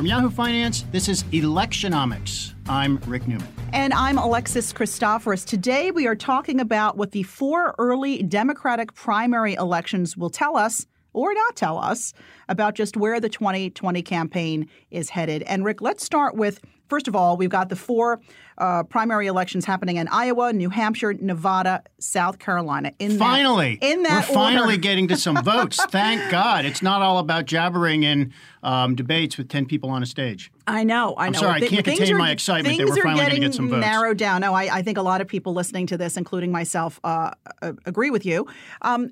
From Yahoo Finance, this is Electionomics. I'm Rick Newman. And I'm Alexis Christoforous. Today we are talking about what the four early Democratic primary elections will tell us or not tell us about just where the 2020 campaign is headed. And Rick, let's start with first of all, we've got the four uh, primary elections happening in Iowa, New Hampshire, Nevada, South Carolina. In finally, that, in that we're finally order. getting to some votes. Thank God, it's not all about jabbering in um, debates with ten people on a stage. I know, I know. I'm sorry, Th- I can't contain are, my excitement that we're finally going to get some votes. narrowed down. No, I, I, think a lot of people listening to this, including myself, uh, uh, agree with you. Um,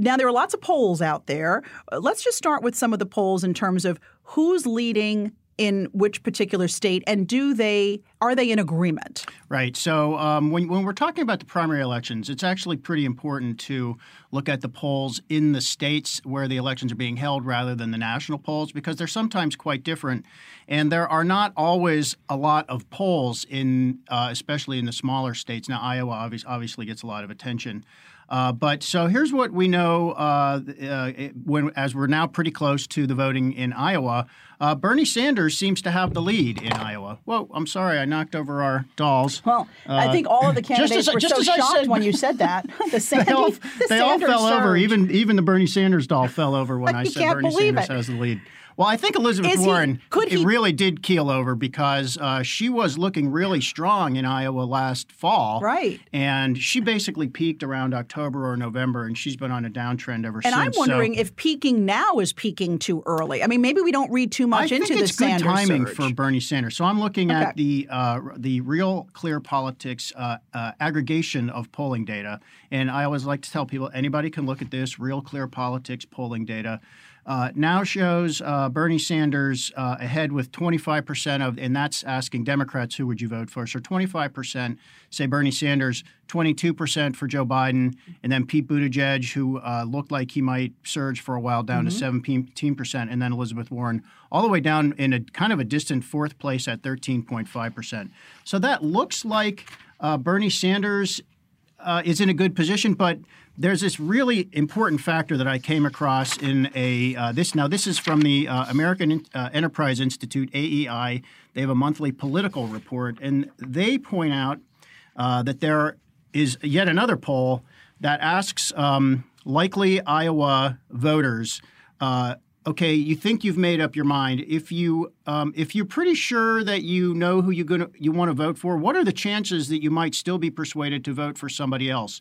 now, there are lots of polls out there. Uh, let's just start with some of the polls in terms of who's leading in which particular state, and do they are they in agreement? Right. So um, when when we're talking about the primary elections, it's actually pretty important to look at the polls in the states where the elections are being held rather than the national polls because they're sometimes quite different, and there are not always a lot of polls in, uh, especially in the smaller states. Now Iowa obviously, obviously gets a lot of attention. Uh, but so here's what we know uh, uh, when, as we're now pretty close to the voting in Iowa. Uh, Bernie Sanders seems to have the lead in Iowa. Whoa, I'm sorry, I knocked over our dolls. Well, I think all of the candidates as, were so shocked said, when you said that. The Sandy, they all, the they all fell surge. over. Even even the Bernie Sanders doll fell over when I said Bernie Sanders it. has the lead. Well, I think Elizabeth Is Warren he, could he, it really did keel over because uh, she was looking really strong in Iowa last fall. Right. And she basically peaked around October or November, and she's been on a downtrend ever and since. And I'm wondering so, if peaking now is peaking too early. I mean, maybe we don't read too much I into think the it's good Sanders timing surge. for Bernie Sanders. So I'm looking okay. at the uh, the Real Clear Politics uh, uh, aggregation of polling data, and I always like to tell people anybody can look at this Real Clear Politics polling data. Uh, now shows uh, Bernie Sanders uh, ahead with 25% of, and that's asking Democrats who would you vote for. So 25% say Bernie Sanders, 22% for Joe Biden, and then Pete Buttigieg, who uh, looked like he might surge for a while, down mm-hmm. to 17%, and then Elizabeth Warren, all the way down in a kind of a distant fourth place at 13.5%. So that looks like uh, Bernie Sanders uh, is in a good position, but there's this really important factor that I came across in a uh, this now this is from the uh, American uh, Enterprise Institute AEI. They have a monthly political report, and they point out uh, that there is yet another poll that asks um, likely Iowa voters. Okay, you think you've made up your mind. If you um, if you're pretty sure that you know who you gonna you want to vote for, what are the chances that you might still be persuaded to vote for somebody else?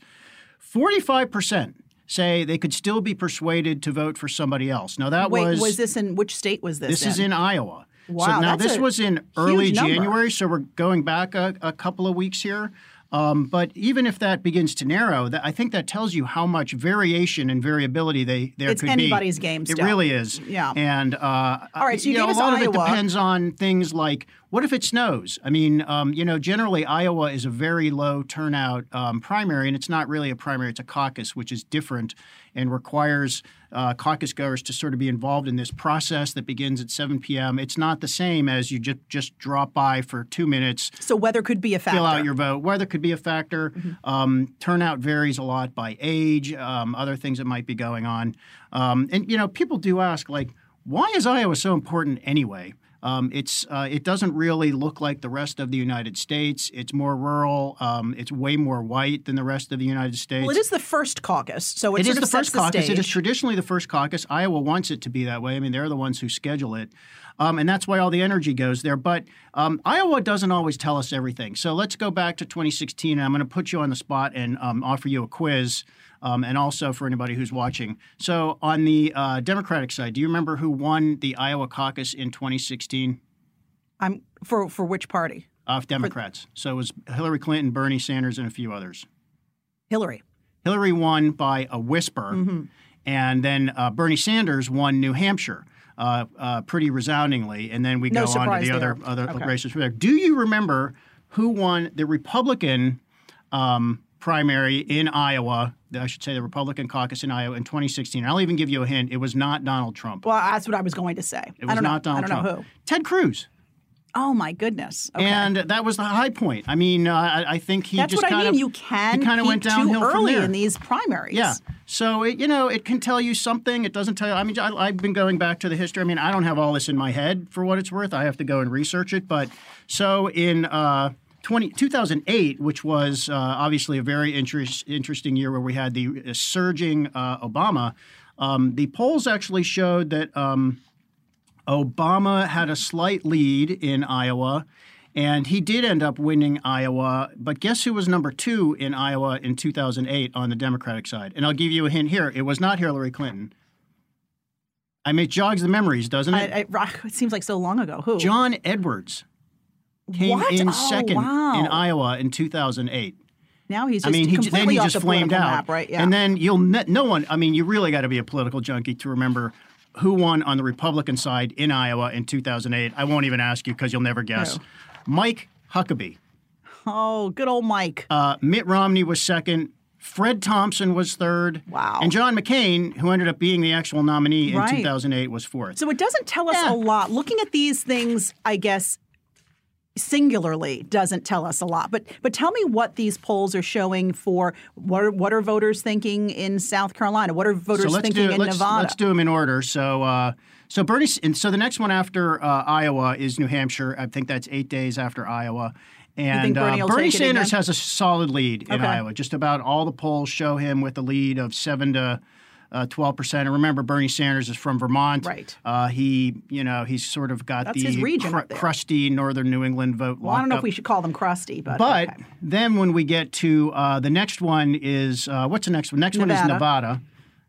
Forty-five percent say they could still be persuaded to vote for somebody else. Now that Wait, was was this in which state was this? this in? is in Iowa. Wow, so now this was in early. January, so we're going back a, a couple of weeks here. Um, but even if that begins to narrow, that, I think that tells you how much variation and variability they there It's could be. It's anybody's game It really is. Yeah. And uh, All right, so you know, gave us a lot of Iowa. it depends on things like what if it snows? I mean, um, you know, generally Iowa is a very low turnout um, primary, and it's not really a primary; it's a caucus, which is different and requires uh, caucus goers to sort of be involved in this process that begins at 7 p.m. It's not the same as you just just drop by for two minutes, so weather could be a factor. fill out your vote. Weather could be a factor. Um, turnout varies a lot by age, um, other things that might be going on, um, and you know, people do ask like, why is Iowa so important anyway? Um, it's uh, it doesn't really look like the rest of the United States. It's more rural. Um, it's way more white than the rest of the United States. Well, it is the first caucus, so it, It is of the first caucus. The It is traditionally the first caucus. Iowa wants it to be that way. I mean, they're the ones who schedule it. Um, and that's why all the energy goes there. But um, Iowa doesn't always tell us everything. So let's go back to 2016. And I'm going to put you on the spot and um, offer you a quiz, um, and also for anybody who's watching. So on the uh, Democratic side, do you remember who won the Iowa caucus in 2016? I'm for for which party? Of Democrats. So it was Hillary Clinton, Bernie Sanders, and a few others. Hillary. Hillary won by a whisper, Mm-hmm. and then uh, Bernie Sanders won New Hampshire. Uh, uh, pretty resoundingly, and then we No go on to the there. other other Okay. races. Do you remember who won the Republican um, primary in Iowa? I should say the Republican caucus in Iowa in 2016. I'll even give you a hint. It was not Donald Trump. Well, that's what I was going to say. It was not know. Donald I don't Trump. know who. Ted Cruz. Oh my goodness! Okay. And that was the high point. I mean, uh, I, I think he That's just what I kind mean. of You can he kind of went downhill too early in these primaries. Yeah. So it, you know, it can tell you something. It doesn't tell you. I mean, I, I've been going back to the history. I mean, I don't have all this in my head for what it's worth. I have to go and research it. But so in uh, 20, 2008, which was uh, obviously a very interest, interesting year where we had the uh, surging uh, Obama, um, the polls actually showed that. Um, Obama had a slight lead in Iowa, and he did end up winning Iowa. But guess who was number two in Iowa in 2008 on the Democratic side? And I'll give you a hint here: it was not Hillary Clinton. I mean, it jogs the memories, doesn't it? I, I, it seems like so long ago. Who? John Edwards came What? in Oh, second wow. in Iowa in 2008. Now he's just I mean, he completely then he just the flamed out, map, right? Yeah. And then you'll ne- no one. I mean, you really got to be a political junkie to remember who won on the Republican side in Iowa in 2008. I won't even ask you because you'll never guess. Mike Huckabee. oh, good old Mike. Uh, Mitt Romney was second. Fred Thompson was third. Wow. And John McCain, who ended up being the actual nominee in Right. 2008, was fourth. So it doesn't tell us Yeah. a lot. Looking at these things, I guess singularly doesn't tell us a lot. But but tell me what these polls are showing for what are, what are voters thinking in South Carolina? What are voters so let's thinking do in let's, Nevada? let's do them in order. So uh, so Bernie, and so the next one after uh, Iowa is New Hampshire. I think that's eight days after Iowa. And Bernie uh, Bernie Sanders has a solid lead in Okay. Iowa. Just about all the polls show him with a lead of seven to uh, twelve percent. And remember, Bernie Sanders is from Vermont. Right. Uh, he, you know, he's sort of got That's the cr- crusty northern New England vote. well, I don't know locked if we should call them crusty, but But okay. then when we get to uh, the next one is uh, what's the next one? Next one is Nevada. Nevada.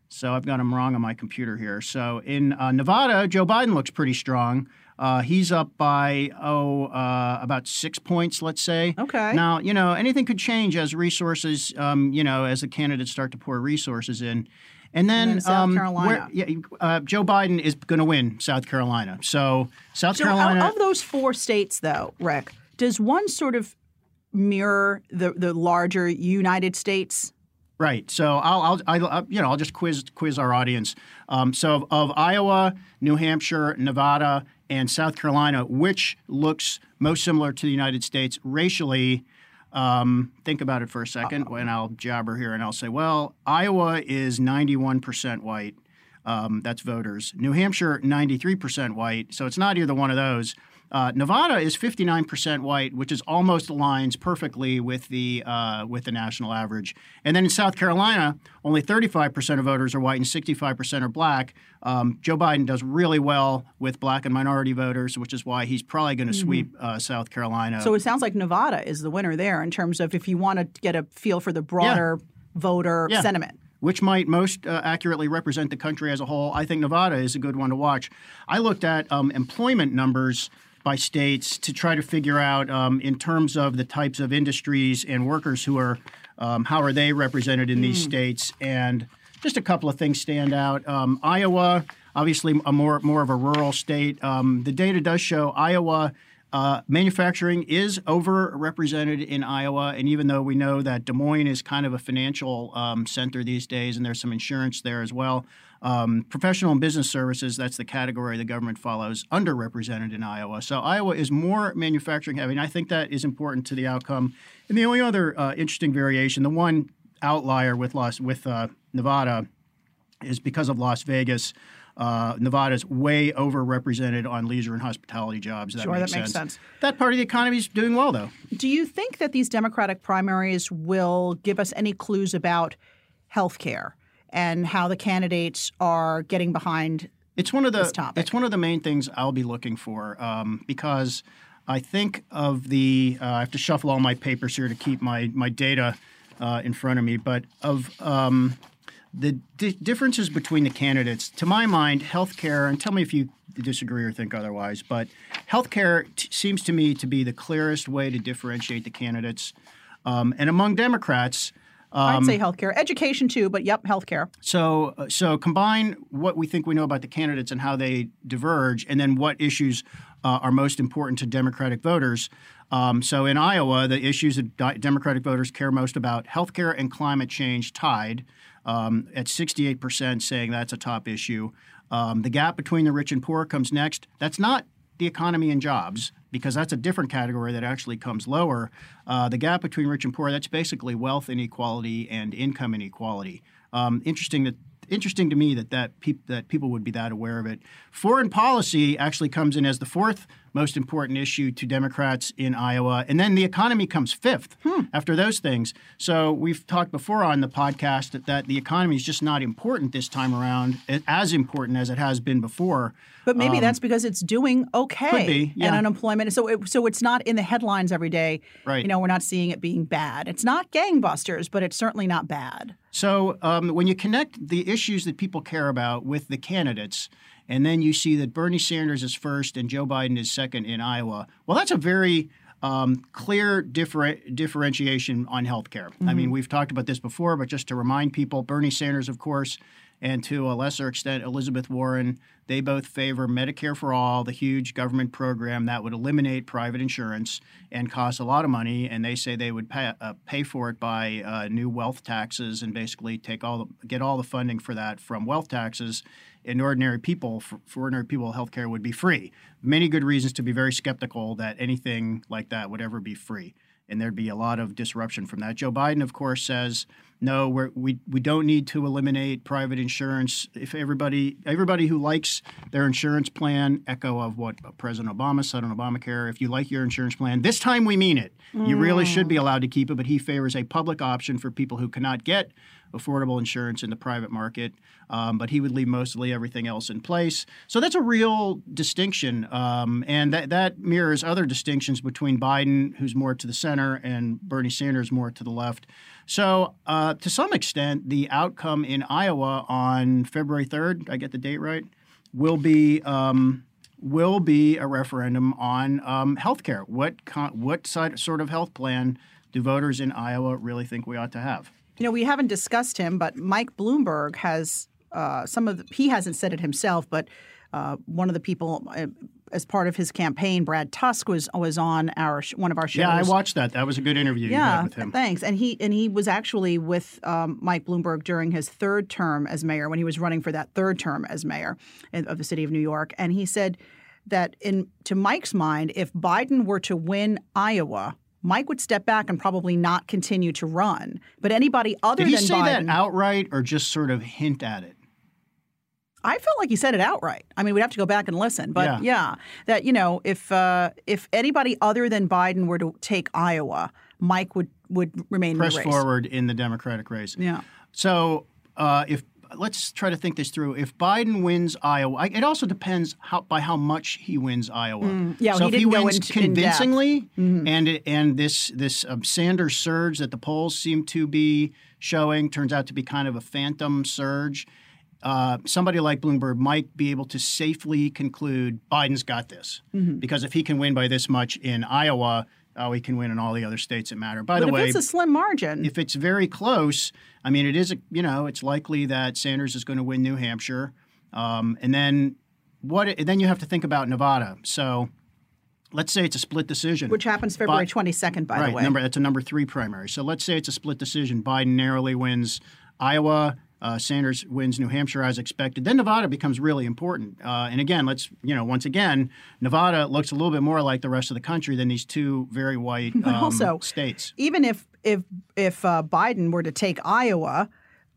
So I've got them wrong on my computer here. So in uh, Nevada, Joe Biden looks pretty strong. Uh, he's up by oh uh, about six points, let's say. Okay. Now you know anything could change as resources, um, you know, as the candidates start to pour resources in. And then, then South um, Carolina. where- yeah, uh, Joe Biden is going to win South Carolina. So South So Carolina. of, those four states, though, Rick, does one sort of mirror the the larger United States? Right. So I'll, I'll, I'll, I'll you know, I'll just quiz quiz our audience. Um, so of, of Iowa, New Hampshire, Nevada, and South Carolina, which looks most similar to the United States racially? Um, think about it for a 2nd and I'll jabber here and I'll say, well, Iowa is 91% white. Um, that's voters. New Hampshire, 93% white. So it's not either one of those. Uh, Nevada is 59% white, which is almost aligns perfectly with the uh, with the national average. And then in South Carolina, only 35% of voters are white and 65% are black. Um, Joe Biden does really well with black and minority voters, which is why he's probably going to sweep uh, South Carolina. So it sounds like Nevada is the winner there in terms of if you want to get a feel for the broader voter Yeah. sentiment. which might most uh, accurately represent the country as a whole. I think Nevada is a good one to watch. I looked at um, employment numbers by states to try to figure out, um, in terms of the types of industries and workers who are, um, how are they represented in these states, and just a couple of things stand out. Um, Iowa, obviously, a more more of a rural state. Um, the data does show Iowa. Uh, manufacturing is overrepresented in Iowa, and even though we know that Des Moines is kind of a financial um, center these days, and there's some insurance there as well, um, professional and business services, that's the category the government follows, underrepresented in Iowa. So Iowa is more manufacturing heavy, and I think that is important to the outcome. And the only other uh, interesting variation, the one outlier with Las with uh, Nevada, is because of Las Vegas. Uh, Nevada's way overrepresented on leisure and hospitality jobs. That Sure, makes that makes sense. sense. That part of the economy is doing well, though. Do you think that these Democratic primaries will give us any clues about health care and how the candidates are getting behind? It's one of the topic. it's one of the main things I'll be looking for um, because I think of the uh, I have to shuffle all my papers here to keep my my data uh, in front of me, but of um, the di- differences between the candidates, to my mind, healthcare, and tell me if you disagree or think otherwise, but healthcare t- seems to me to be the clearest way to differentiate the candidates. Um, and among Democrats, I'd say healthcare, education too, but yep, healthcare. so, uh, so combine what we think we know about the candidates and how they diverge, and then what issues uh, are most important to Democratic voters. Um, so, in Iowa, the issues that Democratic voters care most about: healthcare and climate change tied um, at 68%, saying that's a top issue. Um, the gap between the rich and poor comes next. That's not the economy and jobs, because that's a different category that actually comes lower, uh, the gap between rich and poor, that's basically wealth inequality and income inequality. Um, interesting that interesting to me that that, peop- that people would be that aware of it. Foreign policy actually comes in as the fourth most important issue to Democrats in Iowa, and then the economy comes fifth hmm. after those things. So we've talked before on the podcast that, that the economy is just not important this time around, as important as it has been before. But maybe um, that's because it's doing okay. Be, yeah. And unemployment. So, it, so it's not in the headlines every day. Right. You know, we're not seeing it being bad. It's not gangbusters, but it's certainly not bad. So um, when you connect the issues that people care about with the candidates, and then you see that Bernie Sanders is first and Joe Biden is second in Iowa, well, that's a very um, clear differ- differentiation on health care. Mm-hmm. I mean, mm-hmm. we've talked about this before, but just to remind people, Bernie Sanders, of course, and to a lesser extent, Elizabeth Warren, they both favor Medicare for All, the huge government program that would eliminate private insurance and cost a lot of money. And they say they would pay, uh, pay for it by uh, new wealth taxes and basically take all the, get all the funding for that from wealth taxes. And ordinary people, for, for ordinary people, healthcare would be free. Many good reasons to be very skeptical that anything like that would ever be free and there'd be a lot of disruption from that. Joe Biden, of course, says no, we we don't need to eliminate private insurance. If everybody everybody who likes their insurance plan, echo of what President Obama said on Obamacare, if you like your insurance plan, this time we mean it. Mm. You really should be allowed to keep it. But he favors a public option for people who cannot get affordable insurance in the private market, um, but he would leave mostly everything else in place. So that's a real distinction, um, and that that mirrors other distinctions between Biden, who's more to the center, and Bernie Sanders, more to the left. So, uh, to some extent, the outcome in Iowa on February 3rd, I get the date right, will be um, will be a referendum on um, health care. What con- what side, sort of health plan do voters in Iowa really think we ought to have? You know, we haven't discussed him, but Mike Bloomberg has uh, some of the, he hasn't said it himself, but uh, one of the people uh, as part of his campaign, Brad Tusk was was on our one of our shows. Yeah, I watched that. That was a good interview. Yeah, with him. thanks. And he and he was actually with um, Mike Bloomberg during his third term as mayor when he was running for that third term as mayor of the city of New York, and he said that in to Mike's mind, if Biden were to win Iowa, Mike would step back and probably not continue to run. But anybody other Did than he say Biden, that outright or just sort of hint at it? I felt like he said it outright. I mean, we'd have to go back and listen, but yeah, yeah that you know, if uh, if anybody other than Biden were to take Iowa, Mike would would remain press in the race. forward in the Democratic race. Yeah. So uh, if let's try to think this through. If Biden wins Iowa, it also depends how, by how much he wins Iowa. Mm, yeah, so he if he wins in, convincingly, mm-hmm. and and this this um, Sanders surge that the polls seem to be showing turns out to be kind of a phantom surge. Uh, somebody like Bloomberg might be able to safely conclude Biden's got this mm-hmm. because if he can win by this much in Iowa, he can win in all the other states that matter. By but the way, it's a slim margin. If it's very close, I mean, it is, a, you know, it's likely that Sanders is going to win New Hampshire. Um, and then what? Then you have to think about Nevada. So let's say it's a split decision, which happens February twenty second. By right, the way, number that's a number three primary. So let's say it's a split decision. Biden narrowly wins Iowa. Uh, Sanders wins New Hampshire as expected. Then Nevada becomes really important. Uh, and again, let's you know once again, Nevada looks a little bit more like the rest of the country than these two very white um, also, states. Even if if if uh, Biden were to take Iowa.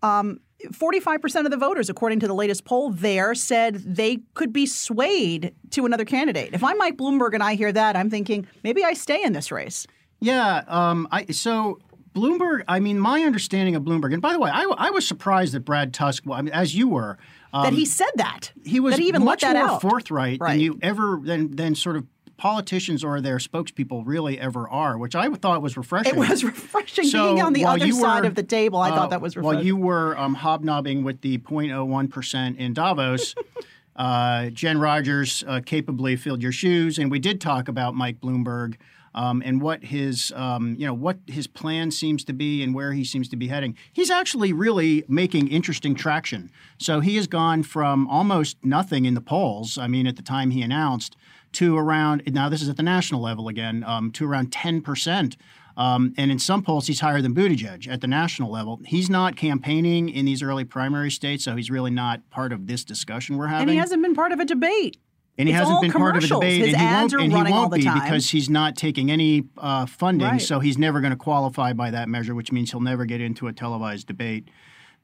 Um, 45% of the voters, according to the latest poll there, said they could be swayed to another candidate. If I'm Mike Bloomberg and I hear that, I'm thinking maybe I stay in this race. Yeah. Um, I, so Bloomberg, I mean, my understanding of Bloomberg, and by the way, I, I was surprised that Brad Tusk, I mean, as you were, um, that he said that. He was that he even much more out. forthright right. than you ever than than sort of politicians or their spokespeople really ever are, which I thought was refreshing. It was refreshing so being on the other side were, of the table. I uh, thought that was refreshing. While you were um, hobnobbing with the 0.01 percent in Davos. uh, Jen Rogers uh, capably filled your shoes, and we did talk about Mike Bloomberg um, and what his um, you know what his plan seems to be and where he seems to be heading. He's actually really making interesting traction. So he has gone from almost nothing in the polls. I mean, at the time he announced to around now this is at the national level again um, to around ten percent. Um, and in some polls, he's higher than Buttigieg at the national level. He's not campaigning in these early primary states, so he's really not part of this discussion we're having. And he hasn't been part of a debate. And he It's hasn't been part of a debate, His and he ads won't, and he won't be time. because he's not taking any uh, funding, Right. so he's never going to qualify by that measure, which means he'll never get into a televised debate.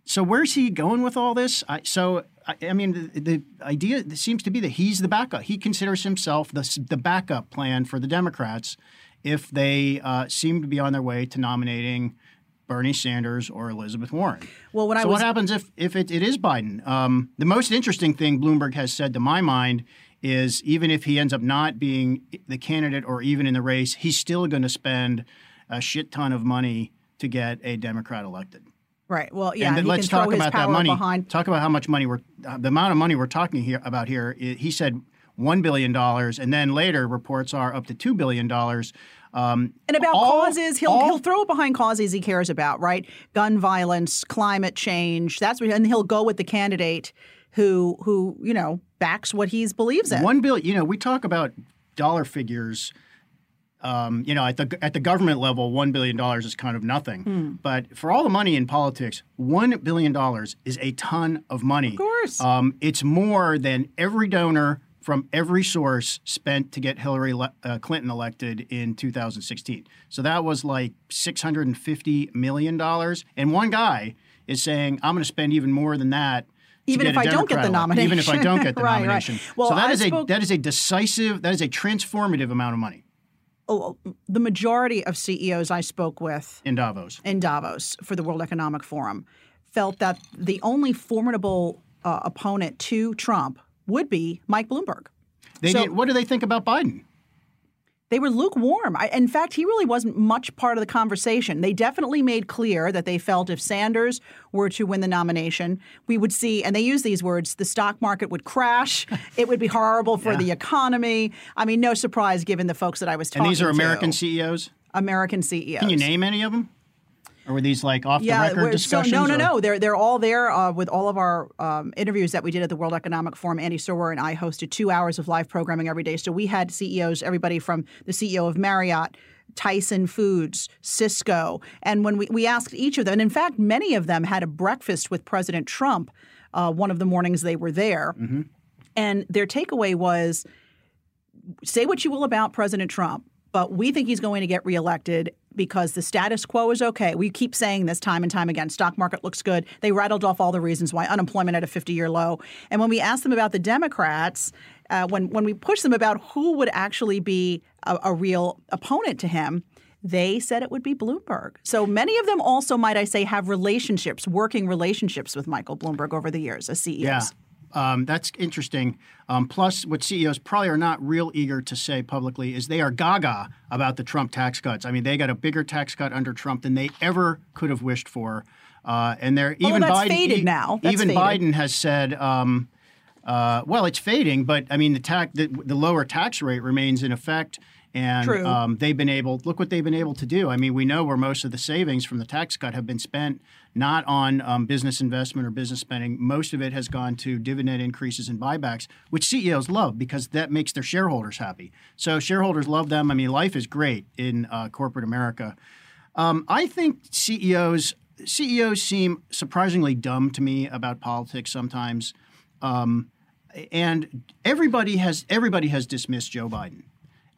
So where's he going with all this? I, so I, I mean, the, the idea seems to be that he's the backup. He considers himself the the backup plan for the Democrats if they uh, seem to be on their way to nominating Bernie Sanders or Elizabeth Warren. Well, I so was what happens if if it, it is Biden? Um, the most interesting thing Bloomberg has said to my mind is even if he ends up not being the candidate or even in the race, he's still going to spend a shit ton of money to get a Democrat elected. right, well, yeah, and and then he let's can talk about that money. behind. Talk about how much money we're uh, the amount of money we're talking here about here. i- he said one billion dollars, and then later reports are up to two billion dollars. Um, And about all- causes, he'll all- he'll throw it behind causes he cares about, right? Gun violence, climate change. That's what, and he'll go with the candidate who who you know backs what he believes in. One billion. You know, we talk about dollar figures. Um, you know, at the at the government level, one billion dollars is kind of nothing. Hmm. But for all the money in politics, one billion dollars is a ton of money. Of course. um, it's more than every donor from every source spent to get Hillary le- uh, Clinton elected in 2016. So that was like 650 million dollars, and one guy is saying, "I'm going to spend even more than that." Even if I don't get the elected." Even if I nomination. don't get the Right, right. nomination. Well, so that I is spoke- a that is a decisive, that is a transformative amount of money Oh, the majority of CEOs I spoke with in Davos. in Davos for the World Economic Forum felt that the only formidable uh, opponent to Trump would be Mike Bloomberg. They So- did, what do they think about Biden? They were lukewarm. I, in fact, he really wasn't much part of the conversation. They definitely made clear that they felt if Sanders were to win the nomination, we would see, and they use these words, the stock market would crash. it would be horrible for Yeah. the economy. I mean, no surprise given the folks that I was talking to. And these are to. American CEOs. American CEOs. Can you name any of them? Or were these like off the record we're- so discussions? no, no, or- no. They're they're all there uh, with all of our um, interviews that we did at the World Economic Forum. Andy Serwer and I hosted two hours of live programming every day. So we had CEOs, everybody from the CEO of Marriott. Tyson Foods, Cisco. And when we, we asked each of them, and in fact, many of them had a breakfast with President Trump uh, one of the mornings they were there. Mm-hmm. And their takeaway was say what you will about President Trump, but we think he's going to get reelected because the status quo is okay. We keep saying this time and time again. Stock market looks good. They rattled off all the reasons why unemployment at a 50-year low. And when we asked them about the Democrats, uh, when when we pushed them about who would actually be a, a real opponent to him, they said it would be Bloomberg. So many of them also, might I say, have relationships, working relationships with Michael Bloomberg over the years as CEOs. Yeah. Um, that's interesting. Um, plus, what CEOs probably are not real eager to say publicly is they are gaga about the Trump tax cuts. I mean, they got a bigger tax cut under Trump than they ever could have wished for. Uh, and they're Although even that's Biden. faded e- now. That's even faded. Biden has said, um, uh, well, it's fading, but I mean, the tax, the, the lower tax rate remains in effect. And Um, they've been able. Look what they've been able to do. I mean, we know where most of the savings from the tax cut have been spent, not on um, business investment or business spending. Most of it has gone to dividend increases and buybacks, which CEOs love because that makes their shareholders happy. So shareholders love them. I mean, life is great in uh, corporate America. Um, I think CEOs CEOs seem surprisingly dumb to me about politics sometimes, um, and everybody has everybody has dismissed Joe Biden,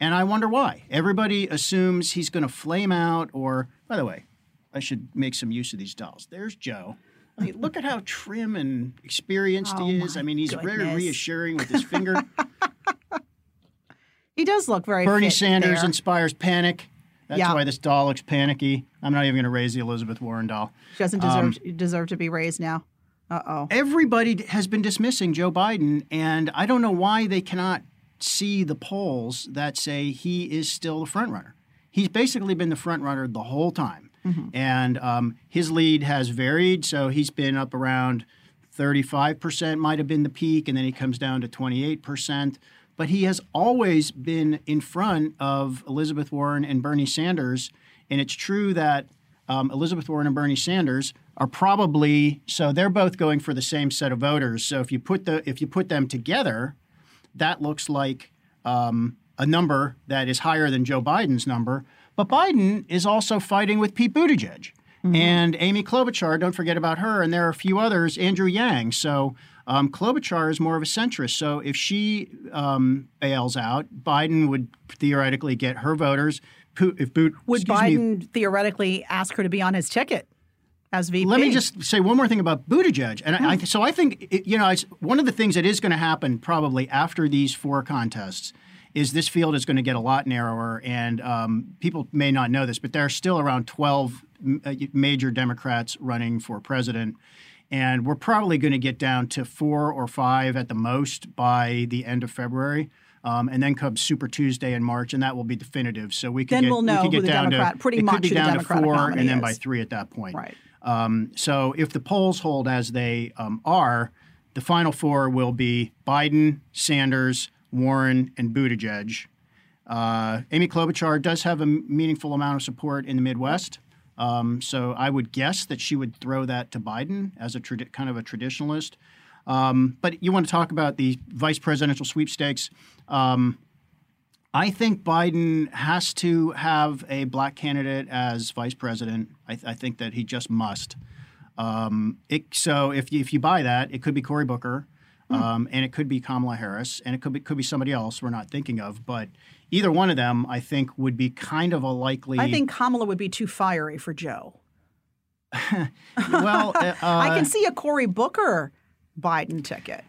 and I wonder why. Everybody assumes he's going to flame out. Or by the way, I should make some use of these dolls. There's Joe. I mean, look at how trim and experienced he Oh, is. I mean, he's very reassuring with his finger. He does look very Bernie fit Sanders there. inspires panic. That's Yeah. why this doll looks panicky. I'm not even going to raise the Elizabeth Warren doll. She doesn't deserve deserve to be raised now. Uh oh. Everybody has been dismissing Joe Biden, and I don't know why they cannot see the polls that say he is still the front runner. He's basically been the front runner the whole time, and um, his lead has varied. So he's been up around 35 percent, might have been the peak, and then he comes down to 28 percent. But he has always been in front of Elizabeth Warren and Bernie Sanders, and it's true that um, Elizabeth Warren and Bernie Sanders are probably so they're both going for the same set of voters. So if you put the if you put them together, that looks like um, a number that is higher than Joe Biden's number. But Biden is also fighting with Pete Buttigieg. and Amy Klobuchar. Don't forget about her. And there are a few others, Andrew Yang. So um, Klobuchar is more of a centrist. So if she um, bails out, Biden would theoretically get her voters. If Boot, would Biden me, theoretically ask her to be on his ticket? as VP. Let me just say one more thing about Buttigieg, and hmm. I, so I think it, you know it's, one of the things that is going to happen probably after these four contests is this field is going to get a lot narrower, and um, people may not know this, but there are still around 12 uh, major Democrats running for president. And we're probably going to get down to four or five at the most by the end of February. Um, and then comes Super Tuesday in March, and that will be definitive. So we can then get, we'll know we who the Democrat, to, pretty it much could be down to four, and then is. by three at that point. Right. Um, so if the polls hold as they um, are, the final four will be Biden, Sanders, Warren, and Buttigieg. Uh, Amy Klobuchar does have a meaningful amount of support in the Midwest. Um, so I would guess that she would throw that to Biden as a kind of a traditionalist. Um, but you want to talk about the vice presidential sweepstakes. Um, I think Biden has to have a black candidate as vice president. I, th- I think that he just must. Um, it, so if if you buy that, it could be Cory Booker, mm. um, and it could be Kamala Harris, and it could be could be somebody else we're not thinking of. But either one of them, I think, would be kind of a likely. I think Kamala would be too fiery for Joe. well, uh, I can see a Cory Booker Biden ticket.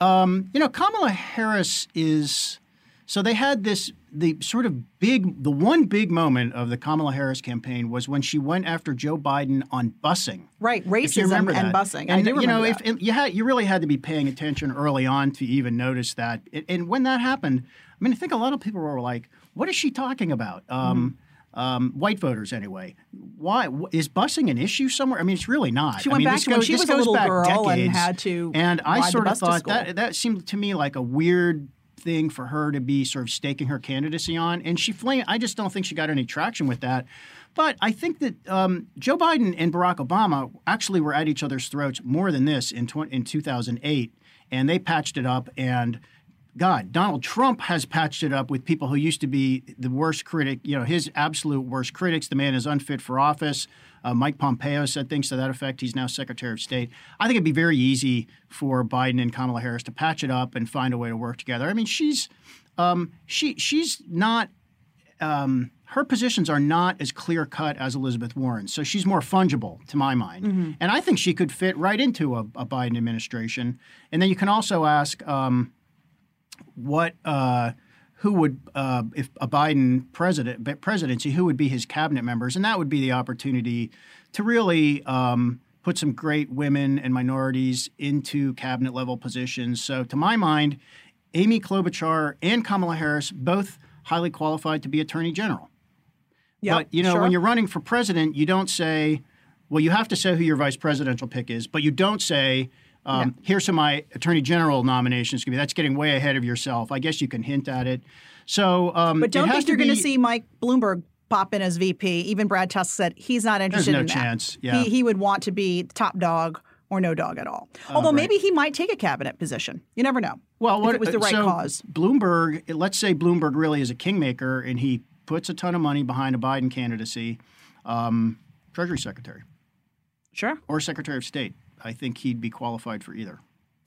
Um, you know, Kamala Harris is so they had this the sort of big the one big moment of the Kamala Harris campaign was when she went after Joe Biden on busing. Right, racism and busing. And you know, that. if you had you really had to be paying attention early on to even notice that. And when that happened, I mean, I think a lot of people were like, "What is she talking about?" Um, mm-hmm. Um, white voters, anyway. Why is busing an issue somewhere? I mean, it's really not. She went I mean, back to when she was a little girl decades, and had to. And I sort of thought that that seemed to me like a weird thing for her to be sort of staking her candidacy on. And she flamed, I just don't think she got any traction with that. But I think that um, Joe Biden and Barack Obama actually were at each other's throats more than this in, tw- in 2008. And they patched it up. And God, Donald Trump has patched it up with people who used to be the worst critic, you know, his absolute worst critics. The man is unfit for office. Uh, Mike Pompeo said things to that effect. He's now Secretary of State. I think it'd be very easy for Biden and Kamala Harris to patch it up and find a way to work together. I mean, she's um, she she's not. Um, her positions are not as clear cut as Elizabeth Warren, so she's more fungible to my mind, mm-hmm. and I think she could fit right into a, a, Biden administration. And then you can also ask um, what. Uh, who would, uh, if a Biden president presidency, who would be his cabinet members, and that would be the opportunity to really um, put some great women and minorities into cabinet level positions. So, to my mind, Amy Klobuchar and Kamala Harris both highly qualified to be Attorney General. Yep, but you know, sure. when you're running for president, you don't say, well, you have to say who your vice presidential pick is, but you don't say um, Here's some my attorney general nominations. That's getting way ahead of yourself. I guess you can hint at it. So, um, but don't think you're going to see Mike Bloomberg pop in as VP. Even Brad Tusk said he's not interested no in that. chance. Yeah. He, he would want to be top dog or no dog at all. Oh, Although right. maybe he might take a cabinet position. You never know. Well, what, if it was the right so cause. Bloomberg, let's say Bloomberg really is a kingmaker and he puts a ton of money behind a Biden candidacy, um, Treasury Secretary. Sure. Or Secretary of State. I think he'd be qualified for either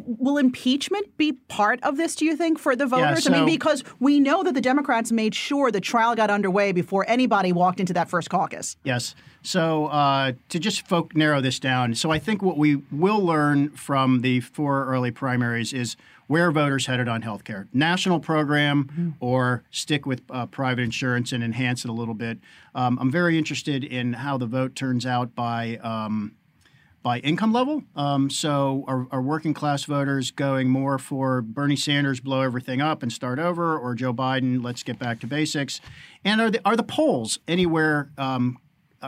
will impeachment be part of this, do you think, for the voters? Yeah, so, I mean, because we know that the Democrats made sure the trial got underway before anybody walked into that first caucus. Yes. So uh, to just folk narrow this down, so I think what we will learn from the four early primaries is where voters headed on health care. National program mm-hmm. or stick with uh, private insurance and enhance it a little bit. Um, I'm very interested in how the vote turns out by um, by income level. Um, so are, are, working class voters going more for Bernie Sanders blow everything up and start over, or Joe Biden let's get back to basics? And are the are the polls anywhere? Um,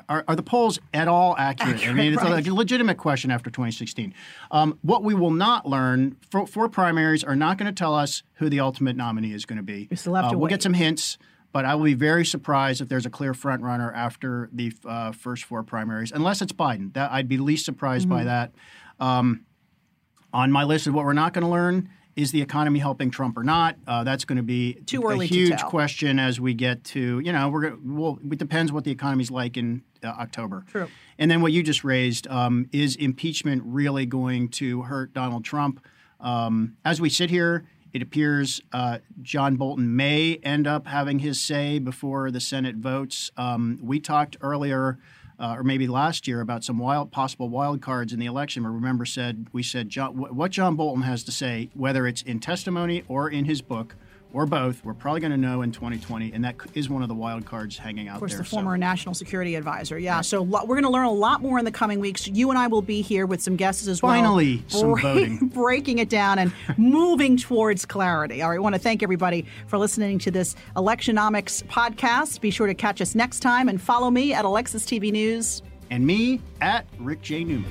are, are, the polls at all accurate? accurate I mean, it's right. a legitimate question after 2016. Um, what we will not learn for, for primaries are not going to tell us who the ultimate nominee is going to be. We uh, We'll get some hints but I will be very surprised if there's a clear front runner after the uh, first four primaries, unless it's Biden. That I'd be least surprised mm-hmm. by that. Um, on my list of what we're not going to learn is the economy helping Trump or not? Uh, that's going to be Too early a huge question as we get to you know we're gonna, well it depends what the economy's like in uh, October. True. And then what you just raised um, is impeachment really going to hurt Donald Trump? Um, as we sit here, it appears uh, John Bolton may end up having his say before the Senate votes. Um, we talked earlier, uh, or maybe last year, about some wild possible wild cards in the election. But remember, said we said John, what John Bolton has to say, whether it's in testimony or in his book. Or both, we're probably going to know in 2020, and that is one of the wild cards hanging out Of course, there. the So- former national security advisor. Yeah, so lo- we're going to learn a lot more in the coming weeks. You and I will be here with some guests as well. Finally, some voting. breaking it down and moving towards clarity. All right, I want to thank everybody for listening to this Electionomics podcast. Be sure to catch us next time and follow me at Alexis TV News. and me at Rick J. Newman.